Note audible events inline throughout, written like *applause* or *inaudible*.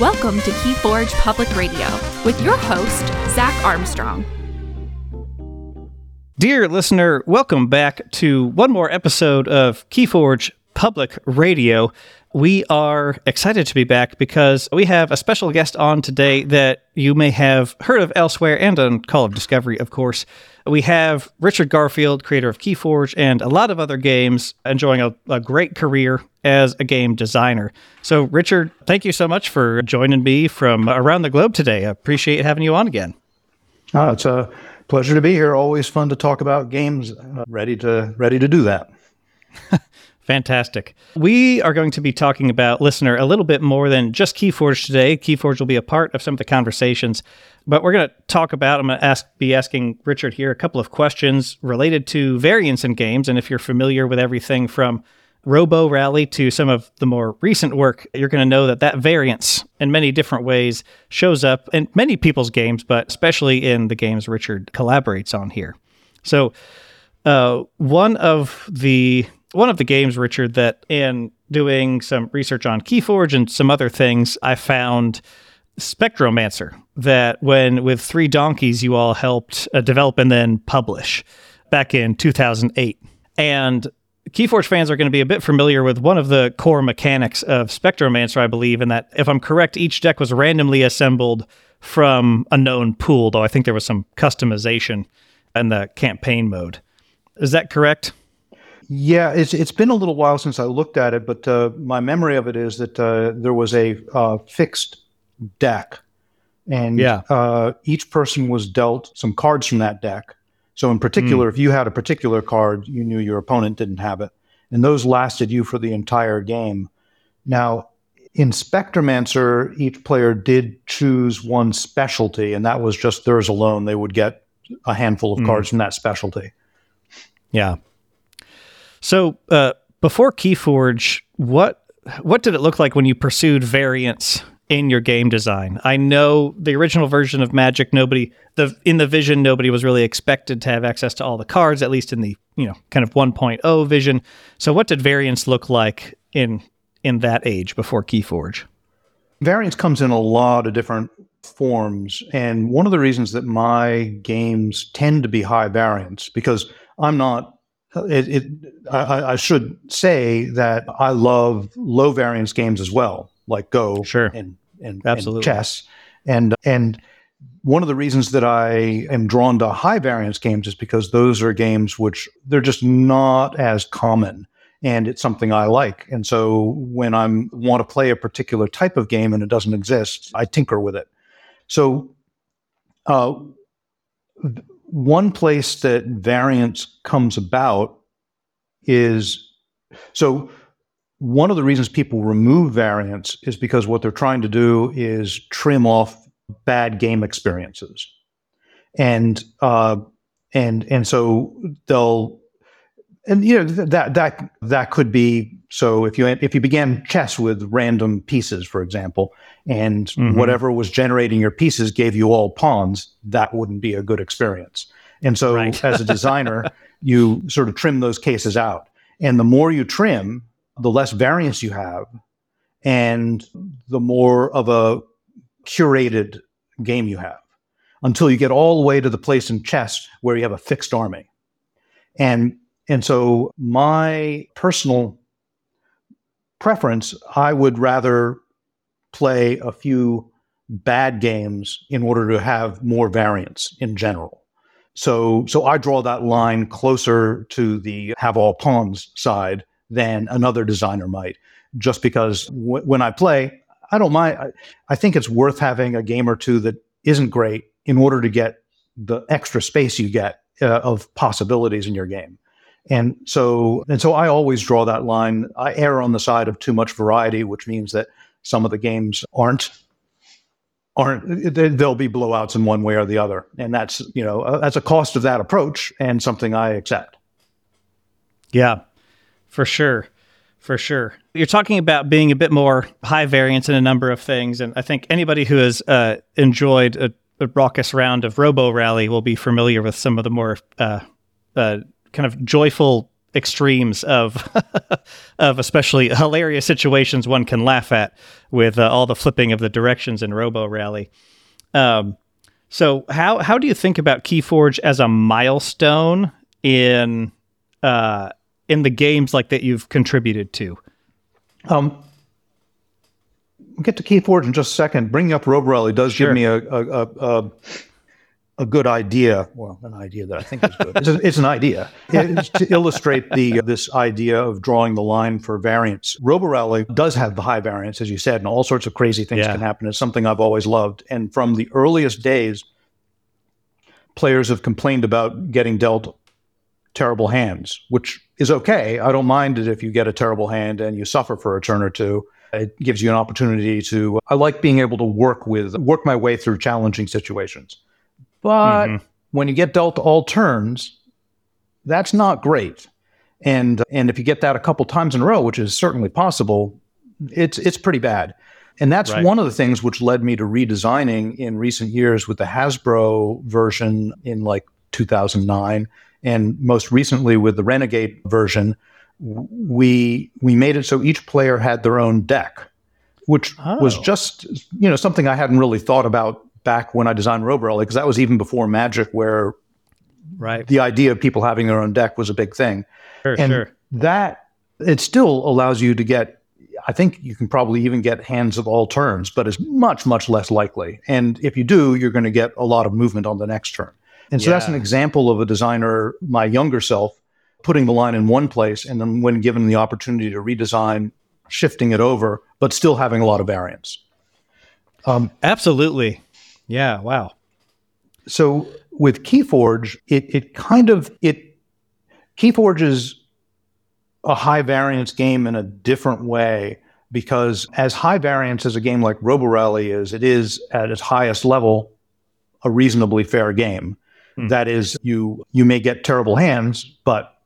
Welcome to Keyforge Public Radio with your host, Zach Armstrong. Dear listener, welcome back to one more episode of Keyforge Public Radio. We are excited to be back because we have a special guest on today that you may have heard of elsewhere and on Call of Discovery, of course. We have Richard Garfield, creator of Keyforge and a lot of other games, enjoying a, a great career as a game designer. So, Richard, thank you so much for joining me from around the globe today. I appreciate having you on again. Oh, it's a pleasure to be here. Always fun to talk about games. Uh, ready to ready to do that. *laughs* Fantastic. We are going to be talking about listener a little bit more than just Keyforge today. Keyforge will be a part of some of the conversations, but we're going to talk about. I'm going to ask, be asking Richard here a couple of questions related to variance in games, and if you're familiar with everything from Robo Rally to some of the more recent work, you're going to know that that variance in many different ways shows up in many people's games, but especially in the games Richard collaborates on here. So, uh, one of the one of the games, Richard, that in doing some research on Keyforge and some other things, I found Spectromancer. That when with three donkeys, you all helped uh, develop and then publish back in 2008, and Keyforge fans are going to be a bit familiar with one of the core mechanics of Spectromancer, I believe, in that, if I'm correct, each deck was randomly assembled from a known pool, though I think there was some customization in the campaign mode. Is that correct? Yeah, it's it's been a little while since I looked at it, but uh, my memory of it is that uh, there was a uh, fixed deck, and yeah. Uh, each person was dealt some cards from that deck, so, in particular, mm. if you had a particular card, you knew your opponent didn't have it, and those lasted you for the entire game. Now, in Spectromancer, each player did choose one specialty, and that was just theirs alone. They would get a handful of mm. cards from that specialty. Yeah. So, uh, before Keyforge, what what did it look like when you pursued variance in your game design. I know the original version of Magic, nobody the in the vision, nobody was really expected to have access to all the cards, at least in the you know kind of 1.0 vision. So, what did variance look like in in that age before Keyforge? Variance comes in a lot of different forms, and one of the reasons that my games tend to be high variance because I'm not it, it I, I, should say that I love low variance games as well, like Go sure. and and, Absolutely. and chess. And and one of the reasons that I am drawn to high variance games is because those are games which they're just not as common and it's something I like. And so when I want to play a particular type of game and it doesn't exist, I tinker with it. So uh, one place that variance comes about is so one of the reasons people remove variance is because what they're trying to do is trim off bad game experiences, and uh, and and so they'll and you know that that that could be so if you if you began chess with random pieces, for example, and mm-hmm. whatever was generating your pieces gave you all pawns, that wouldn't be a good experience. And so, right. as a designer, *laughs* you sort of trim those cases out, and the more you trim, the less variance you have, and the more of a curated game you have until you get all the way to the place in chess where you have a fixed army. And and so my personal preference, I would rather play a few bad games in order to have more variance in general. So so I draw that line closer to the have all pawns side than another designer might, just because w- when I play, I don't mind. I, I think it's worth having a game or two that isn't great in order to get the extra space you get uh, of possibilities in your game. And so, and so I always draw that line. I err on the side of too much variety, which means that some of the games aren't aren't there'll be blowouts in one way or the other, and that's you know uh, that's a cost of that approach and something I accept. Yeah, for sure. For sure. You're talking about being a bit more high variance in a number of things. And I think anybody who has uh, enjoyed a, a, raucous round of Robo Rally will be familiar with some of the more uh, uh, kind of joyful extremes of *laughs* of especially hilarious situations one can laugh at with uh, all the flipping of the directions in Robo Rally. Um, so how how do you think about KeyForge as a milestone in uh, in the games like that you've contributed to? Um, we'll get to KeyForge in just a second. Bringing up Robo Rally does sure. give me a, a, a, a good idea. Well, an idea that I think is good. it's, a, it's, an idea it's to illustrate the uh, this idea of drawing the line for variance. Robo Rally does have the high variance, as you said, and all sorts of crazy things yeah. can happen. It's something I've always loved, and from the earliest days, players have complained about getting dealt terrible hands, which is okay. I don't mind it if you get a terrible hand and you suffer for a turn or two. It gives you an opportunity to. I like being able to work with, work my way through challenging situations. But mm-hmm. when you get dealt all turns, that's not great. And and if you get that a couple times in a row, which is certainly possible, it's it's pretty bad. And that's right. one of the things which led me to redesigning in recent years with the Hasbro version in like 2009 and most recently with the Renegade version, we we made it so each player had their own deck, which oh. was just you know something I hadn't really thought about back when I designed Robo Rally because that was even before Magic, where right the idea of people having their own deck was a big thing. Sure, and sure. that it still allows you to get. I think you can probably even get hands of all turns, but it's much much less likely. And if you do, you're going to get a lot of movement on the next turn. And so yeah. that's an example of a designer, my younger self, putting the line in one place and then when given the opportunity to redesign, shifting it over, but still having a lot of variance. Um, Absolutely. Yeah. Wow. So with KeyForge, it it kind of it KeyForge is a high variance game in a different way because as high variance as a game like Robo Rally is, it is at its highest level a reasonably fair game. Hmm. That is, you you may get terrible hands, but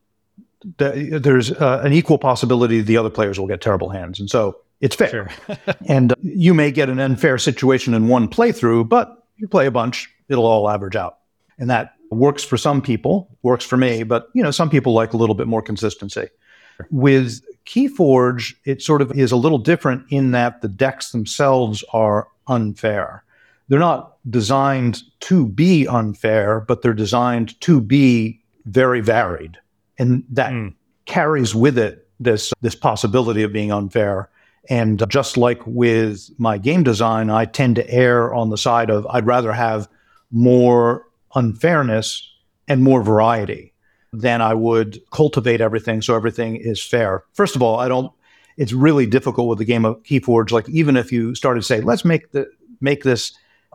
th- there's uh, an equal possibility the other players will get terrible hands, and so it's fair. Sure. *laughs* and uh, you may get an unfair situation in one playthrough, but you play a bunch, it'll all average out, and that works for some people, works for me, but you know some people like a little bit more consistency. Sure. With KeyForge, it sort of is a little different in that the decks themselves are unfair they're not designed to be unfair, but they're designed to be very varied. And that mm. carries with it this this possibility of being unfair. And uh, just like with my game design, I tend to err on the side of I'd rather have more unfairness and more variety than I would cultivate everything so everything is fair. First of all, I don't it's really difficult with the game of Keyforge. Like even if you started to say, let's make the make this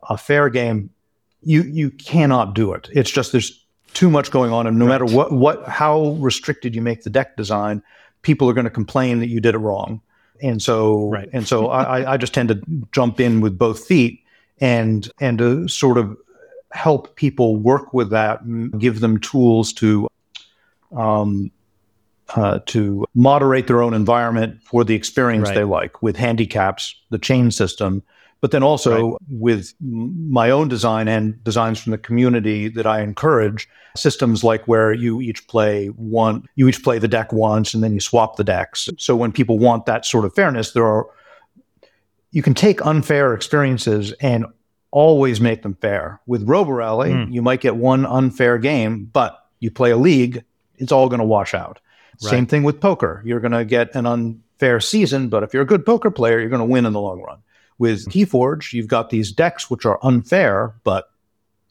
a fair game, you you cannot do it. It's just there's too much going on, and no right. matter what what how restricted you make the deck design, people are going to complain that you did it wrong. And so right. and so *laughs* I, I just tend to jump in with both feet and and to sort of help people work with that, give them tools to um, uh, to moderate their own environment for the experience right. they like with handicaps, the chain system, but then also right. with my own design and designs from the community that I encourage systems like where you each play one you each play the deck once and then you swap the decks so when people want that sort of fairness there are you can take unfair experiences and always make them fair with robo rally mm. you might get one unfair game but you play a league it's all going to wash out right. same thing with poker you're going to get an unfair season but if you're a good poker player you're going to win in the long run with Keyforge, you've got these decks which are unfair, but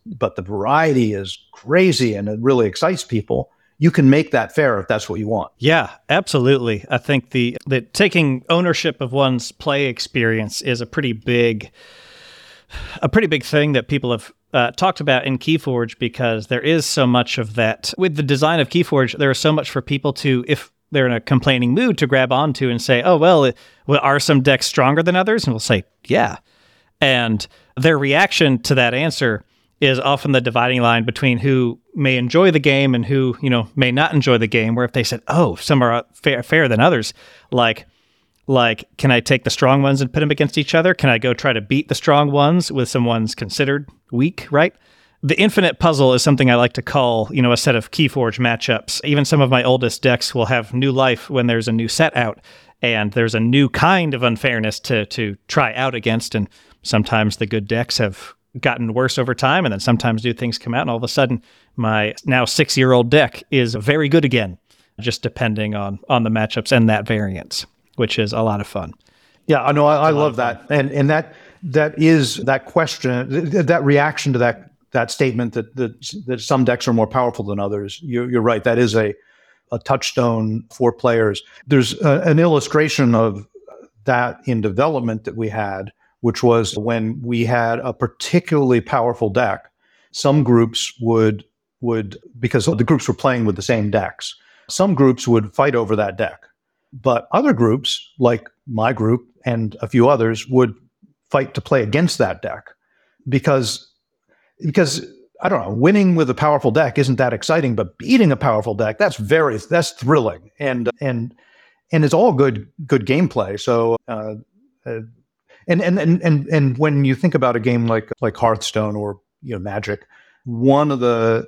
but the variety is crazy and it really excites people. You can make that fair if that's what you want. Yeah, absolutely. I think the that taking ownership of one's play experience is a pretty big a pretty big thing that people have uh, talked about in Keyforge because there is so much of that with the design of Keyforge. There is so much for people to, if they're in a complaining mood, to grab onto and say, "Oh well, it, well, are some decks stronger than others?" And we'll say, "Yeah," and their reaction to that answer is often the dividing line between who may enjoy the game and who you know may not enjoy the game. Where if they said, "Oh, some are fair, fair than others," like like can i take the strong ones and put them against each other can i go try to beat the strong ones with some ones considered weak right the infinite puzzle is something i like to call you know a set of keyforge matchups even some of my oldest decks will have new life when there's a new set out and there's a new kind of unfairness to to try out against and sometimes the good decks have gotten worse over time and then sometimes new things come out and all of a sudden my now six year old deck is very good again just depending on on the matchups and that variance which is a lot of fun. Yeah, I know. I, I love that, and and that that is that question, that reaction to that that statement that that, that some decks are more powerful than others. You're, you're right. That is a a touchstone for players. There's a, an illustration of that in development that we had, which was when we had a particularly powerful deck. Some groups would would because the groups were playing with the same decks. Some groups would fight over that deck but other groups, like my group and a few others, would fight to play against that deck because because I don't know, winning with a powerful deck isn't that exciting, but beating a powerful deck that's very that's thrilling and and and it's all good good gameplay. So. Uh, uh, and, and and and and when you think about a game like like Hearthstone or you know Magic, one of the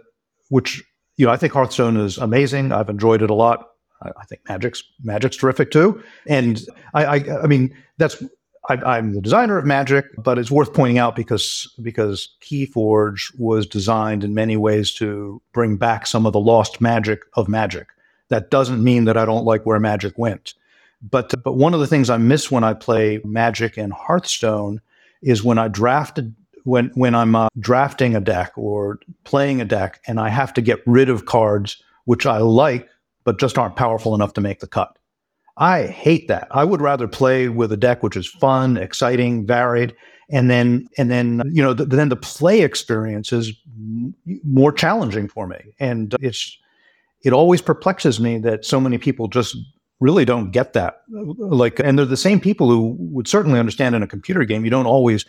which you know I think Hearthstone is amazing. I've enjoyed it a lot. I think Magic's Magic's terrific too. And I, I, I mean, that's I, am the designer of Magic, but it's worth pointing out because because KeyForge was designed in many ways to bring back some of the lost magic of Magic. That doesn't mean that I don't like where Magic went, but but one of the things I miss when I play Magic and Hearthstone is when I drafted when when I'm uh, drafting a deck or playing a deck and I have to get rid of cards which I like but just aren't powerful enough to make the cut. I hate that. I would rather play with a deck which is fun, exciting, varied, and then and then you know the, then the play experience is more challenging for me. And it's it always perplexes me that so many people just really don't get that. Like, and they're the same people who would certainly understand in a computer game. You don't always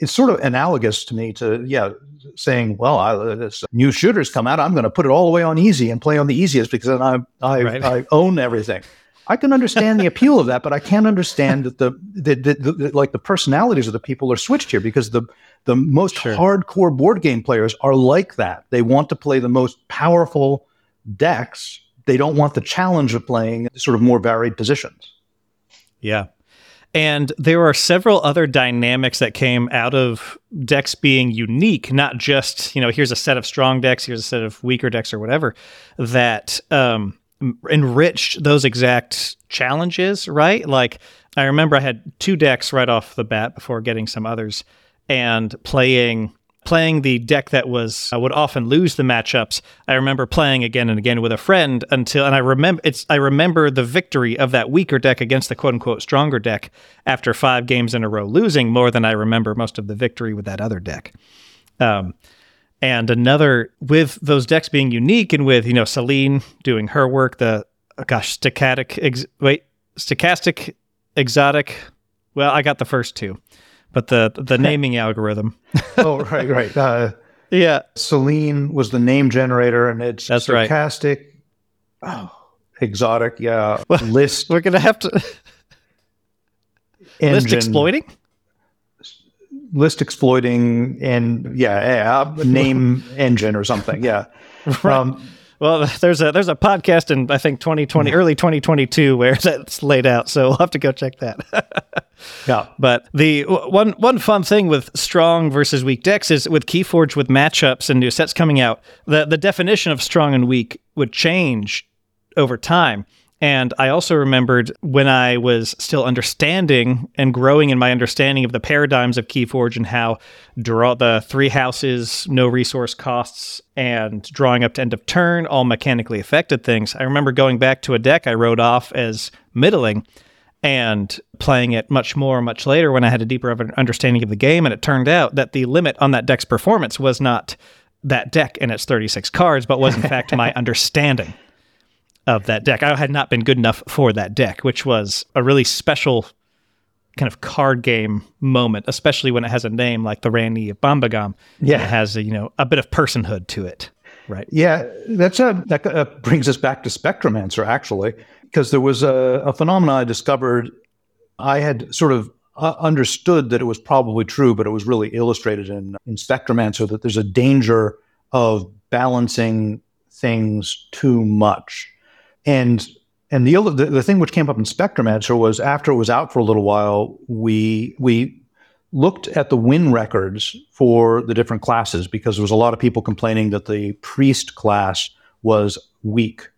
it's sort of analogous to me to yeah saying well I, this new shooters come out i'm going to put it all the way on easy and play on the easiest because then i I, right. I own everything i can understand the appeal of that but i can't understand that the, the, the, the, like the personalities of the people are switched here because the the most sure. hardcore board game players are like that. They want to play the most powerful decks. They don't want the challenge of playing sort of more varied positions. Yeah. And there are several other dynamics that came out of decks being unique, not just, you know, here's a set of strong decks, here's a set of weaker decks or whatever, that um, enriched those exact challenges, right? Like, I remember I had two decks right off the bat before getting some others and playing playing the deck that was I would often lose the matchups. I remember playing again and again with a friend until and I remember it's I remember the victory of that weaker deck against the quote unquote stronger deck after five games in a row losing more than I remember most of the victory with that other deck. Um, and another with those decks being unique and with you know Celine doing her work, the oh gosh stochastic ex, wait stochastic exotic. Well, I got the first two but the the naming algorithm. *laughs* oh, right, right. Uh, yeah, Celine was the name generator, and it's That's stochastic. Right. Oh, exotic. Yeah, well, list. We're gonna have to list exploiting. List exploiting and yeah, yeah name *laughs* engine or something. Yeah. *laughs* Right. Um, well, there's a there's a podcast in I think 2020 early 2022 where *laughs* that's laid out, so we'll have to go check that. yeah, but the one one fun thing with strong versus weak decks is with KeyForge with matchups and new sets coming out, the the definition of strong and weak would change over time. And I also remembered when I was still understanding and growing in my understanding of the paradigms of Keyforge and how draw the three houses, no resource costs, and drawing up to end of turn all mechanically affected things. I remember going back to a deck I wrote off as middling and playing it much more much later when I had a deeper understanding of the game. And it turned out that the limit on that deck's performance was not that deck and its 36 cards, but was in fact my *laughs* understanding of that deck. I had not been good enough for that deck, which was a really special kind of card game moment, especially when it has a name like the Ranni of Bambagham. Yeah, it has a, you know a bit of personhood to it, right? Yeah, that's a that uh, brings us back to Spectromancer actually, because there was a, a phenomenon I discovered. I had sort of uh, understood that it was probably true, but it was really illustrated in in Spectromancer that there's a danger of balancing things too much, and and the, the, the thing which came up in Spectromancer was after it was out for a little while, we we looked at the win records for the different classes because there was a lot of people complaining that the priest class was weak.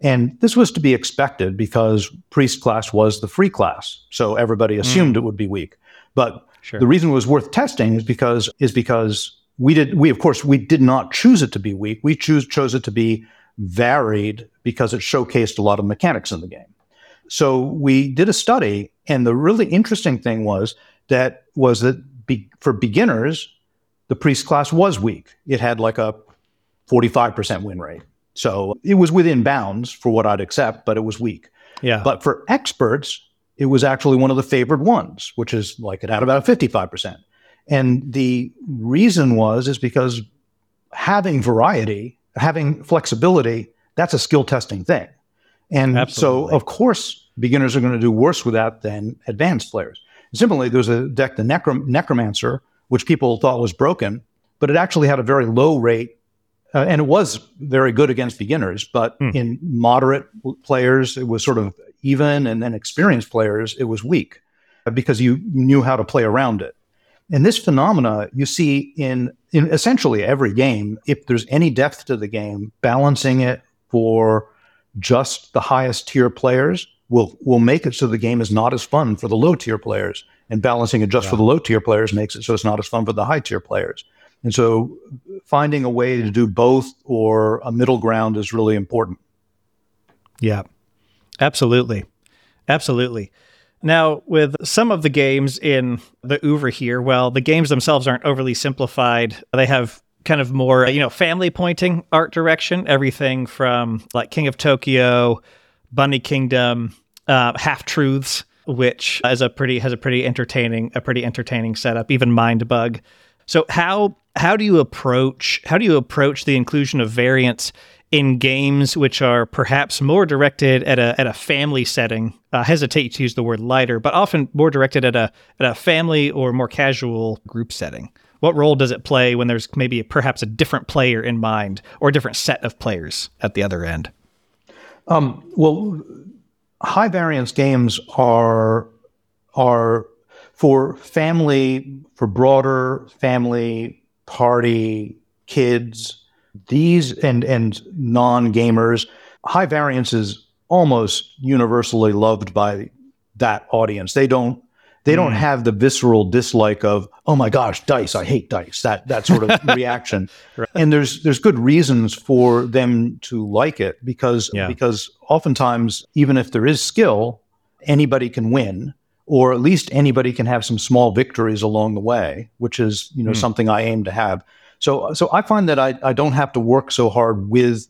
And this was to be expected because priest class was the free class. So everybody assumed mm. it would be weak. But sure. the reason it was worth testing is because is because we did we of course we did not choose it to be weak. We choose chose it to be varied because it showcased a lot of mechanics in the game. So we did a study, and the really interesting thing was that was that be, for beginners, the priest class was weak. It had like a 45% win rate. So it was within bounds for what I'd accept, but it was weak. Yeah. But for experts, it was actually one of the favored ones, which is like it had about a 55%. And the reason was is because having variety having flexibility, that's a skill testing thing. And Absolutely. so, of course, beginners are going to do worse with that than advanced players. Similarly, there was a deck, the Necrom- Necromancer, which people thought was broken, but it actually had a very low rate. Uh, and it was very good against beginners, but mm. in moderate players, it was sort of even, and then experienced players, it was weak because you knew how to play around it. And this phenomena you see in, in essentially every game. If there's any depth to the game, balancing it for just the highest tier players will will make it so the game is not as fun for the low tier players, and balancing it just yeah. for the low tier players makes it so it's not as fun for the high tier players. And so, finding a way to do both or a middle ground is really important. Yeah, absolutely, absolutely. Now, with some of the games in the oeuvre here, well, the games themselves aren't overly simplified. They have kind of more, you know, family pointing art direction. Everything from like King of Tokyo, Bunny Kingdom, uh, Half Truths, which is a pretty has a pretty entertaining a pretty entertaining setup. Even Mind Bug. So how how do you approach how do you approach the inclusion of variance in games which are perhaps more directed at a at a family setting. I hesitate to use the word lighter, but often more directed at a at a family or more casual group setting. What role does it play when there's maybe perhaps a different player in mind or a different set of players at the other end? Um, well, high variance games are are for family, for broader family, party, kids, these and and non gamers, high variance is almost universally loved by that audience. They don't they don't mm. have the visceral dislike of oh my gosh dice i hate dice that that sort of *laughs* reaction right. and there's there's good reasons for them to like it because yeah. because oftentimes even if there is skill anybody can win or at least anybody can have some small victories along the way which is you know mm. something i aim to have so, so I find that I, I don't have to work so hard with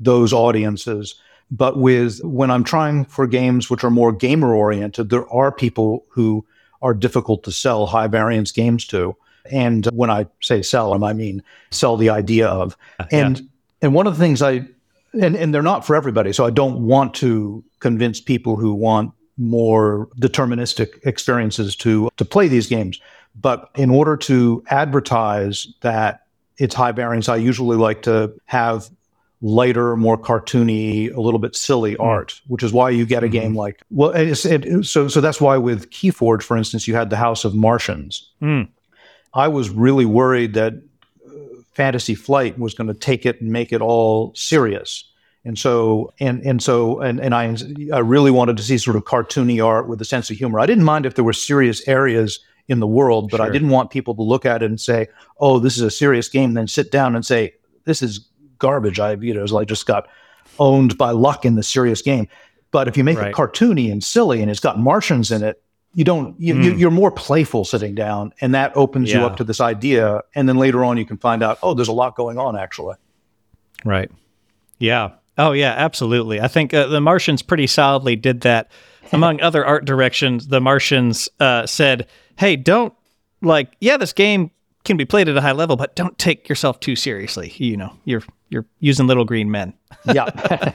those audiences, but with when I'm trying for games which are more gamer oriented, there are people who are difficult to sell high variance games to. And when I say sell, them, I mean sell the idea of. *laughs* And yeah. and one of the things I and, and they're not for everybody. So I don't want to convince people who want more deterministic experiences to to play these games. But in order to advertise that it's high variance, I usually like to have lighter, more cartoony, a little bit silly mm. art, which is why you get a mm-hmm. game like well, it's, it, so so that's why with Keyforge, for instance, you had the House of Martians. Mm. I was really worried that uh, Fantasy Flight was going to take it and make it all serious. And so, and and so, and and I, I really wanted to see sort of cartoony art with a sense of humor. I didn't mind if there were serious areas in the world, but sure. I didn't want people to look at it and say, "Oh, this is a serious game," then sit down and say, "This is garbage." I, you know, I just got owned by luck in the serious game. But if you make Right. it cartoony and silly and it's got Martians in it, you don't. You, you, Mm. you're more playful sitting down, and that opens you up to this idea. And then later on, you can find out, oh, there's a lot going on actually. Right. Yeah. Oh, yeah, absolutely. I think uh, the Martians pretty solidly did that. *laughs* Among other art directions, the Martians uh, said, hey, don't, like, yeah, this game can be played at a high level, but don't take yourself too seriously. You know, you're you're using little green men. Yeah, *laughs*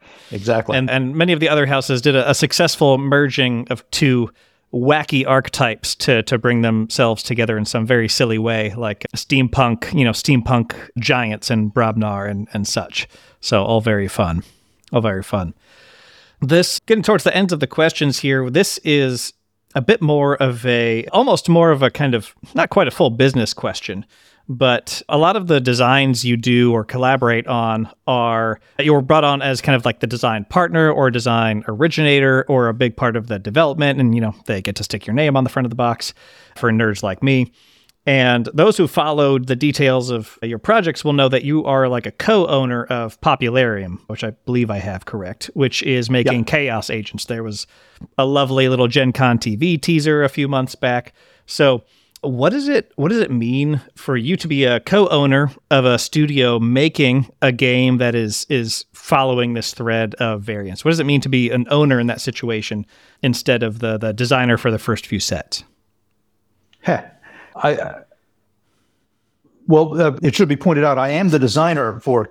*laughs* exactly. And and many of the other houses did a, a successful merging of two wacky archetypes to to bring themselves together in some very silly way, like steampunk, you know, steampunk giants and Brobnar and and such. So all very fun, all very fun. This getting towards the ends of the questions here. This is a bit more of a almost more of a kind of not quite a full business question but a lot of the designs you do or collaborate on are you're brought on as kind of like the design partner or design originator or a big part of the development and you know they get to stick your name on the front of the box for nerds like me and those who followed the details of your projects will know that you are like a co-owner of Popularium, which I believe I have correct, which is making Chaos Agents. There was a lovely little Gen Con TV teaser a few months back. So what does it what does it mean for you to be a co-owner of a studio making a game that is is following this thread of variance? What does it mean to be an owner in that situation instead of the the designer for the first few sets? Heh. I, uh, well, uh, it should be pointed out, I am the designer for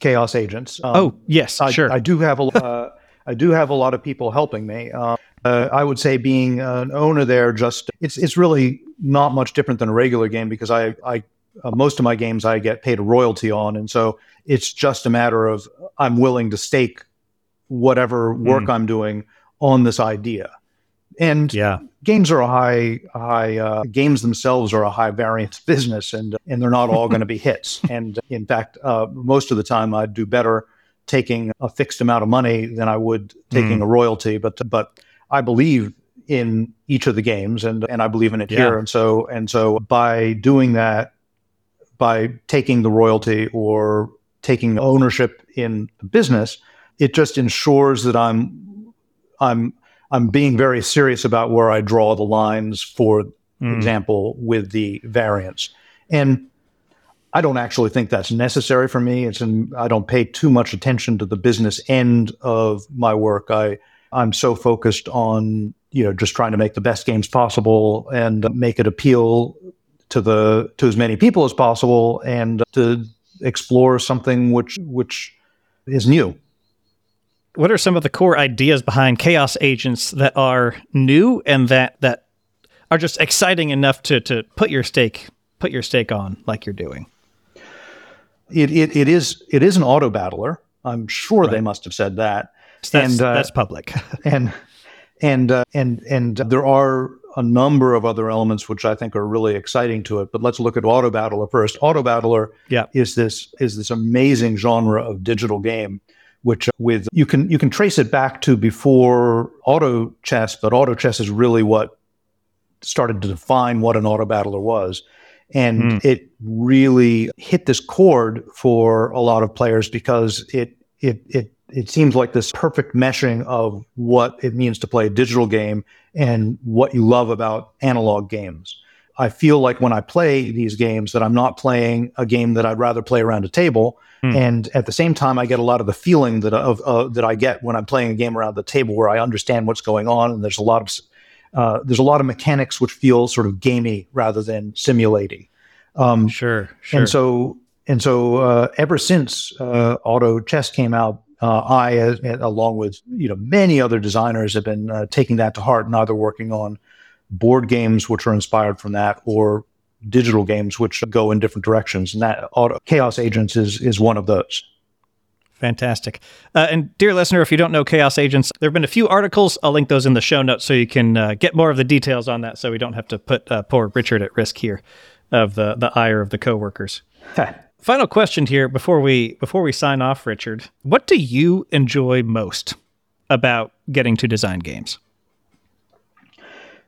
Chaos Agents. Um, Oh, yes, I, sure. I do have a, uh, I do have a lot of people helping me. Uh, uh, I would say being an owner there, just it's it's really not much different than a regular game because I I uh, most of my games I get paid a royalty on, and so it's just a matter of I'm willing to stake whatever work I'm doing on this idea. And yeah. games are a high high uh, games themselves are a high variance *laughs* business and and they're not all going to be hits *laughs* and in fact uh, most of the time I'd do better taking a fixed amount of money than I would taking a royalty but but I believe in each of the games and and I believe in it Yeah. here and so and so by doing that by taking the royalty or taking ownership in the business it just ensures that I'm I'm I'm being very serious about where I draw the lines, for Mm. example, with the variance. And I don't actually think that's necessary for me. It's in, I don't pay too much attention to the business end of my work. I I'm so focused on you know just trying to make the best games possible and make it appeal to the to as many people as possible and to explore something which which is new. What are some of the core ideas behind chaos agents that are new and that that are just exciting enough to to put your stake put your stake on like you're doing It, it, it is it is an auto battler. I'm sure they must have said that. So that's, and uh, that's public *laughs* and and uh, and and there are a number of other elements which I think are really exciting to it. But let's look at Auto Battler first. Auto Battler Yeah. is this is this amazing genre of digital game, which with you can you can trace it back to before auto chess, but auto chess is really what started to define what an auto battler was. And hmm. it really hit this chord for a lot of players because it it it it seems like this perfect meshing of what it means to play a digital game and what you love about analog games. I feel like when I play these games that I'm not playing a game that I'd rather play around a table, and at the same time I get a lot of the feeling that of uh, that I get when I'm playing a game around the table where I understand what's going on and there's a lot of uh, there's a lot of mechanics which feel sort of gamey rather than simulating. Um, sure sure. and so and so uh, ever since uh, auto chess came out uh, i as, along with you know many other designers have been uh, taking that to heart and either working on board games which are inspired from that or digital games which go in different directions and that auto chaos agents is is one of those Fantastic. Uh, and dear listener, if you don't know Chaos Agents, there have been a few articles. I'll link those in the show notes so you can uh, get more of the details on that so we don't have to put uh, poor Richard at risk here of the, the ire of the coworkers. Final question here before we before we sign off, Richard. What do you enjoy most about getting to design games?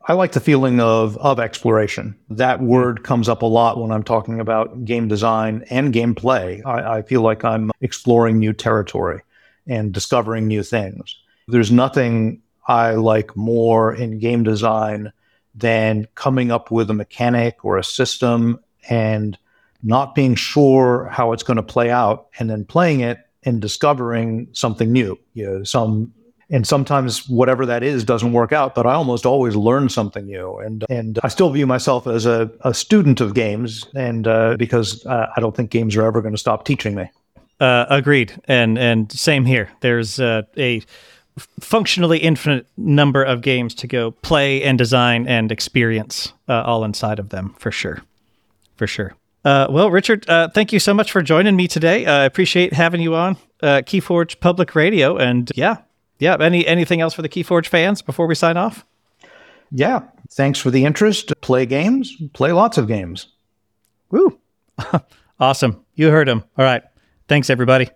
I like the feeling of of exploration. That word comes up a lot when I'm talking about game design and gameplay. I, I feel like I'm exploring new territory and discovering new things. There's nothing I like more in game design than coming up with a mechanic or a system and not being sure how it's going to play out and then playing it and discovering something new. You know, some and sometimes whatever that is doesn't work out, but I almost always learn something new. And and I still view myself as a, a student of games, and uh, because uh, I don't think games are ever going to stop teaching me. Uh, agreed, and and same here. There's uh, a functionally infinite number of games to go play and design and experience uh, all inside of them for sure, for sure. Uh, well, Richard, uh, thank you so much for joining me today. I appreciate having you on uh, Keyforge Public Radio, and yeah, yeah. Any anything else for the Keyforge fans before we sign off? Yeah, thanks for the interest. Play games, play lots of games. Woo! *laughs* awesome. You heard him. All right. Thanks, everybody.